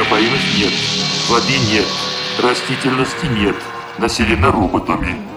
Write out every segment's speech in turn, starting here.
Ископаемых нет. Воды нет. Растительности нет. Населена роботами.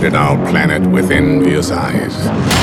Regarded our planet with envious eyes.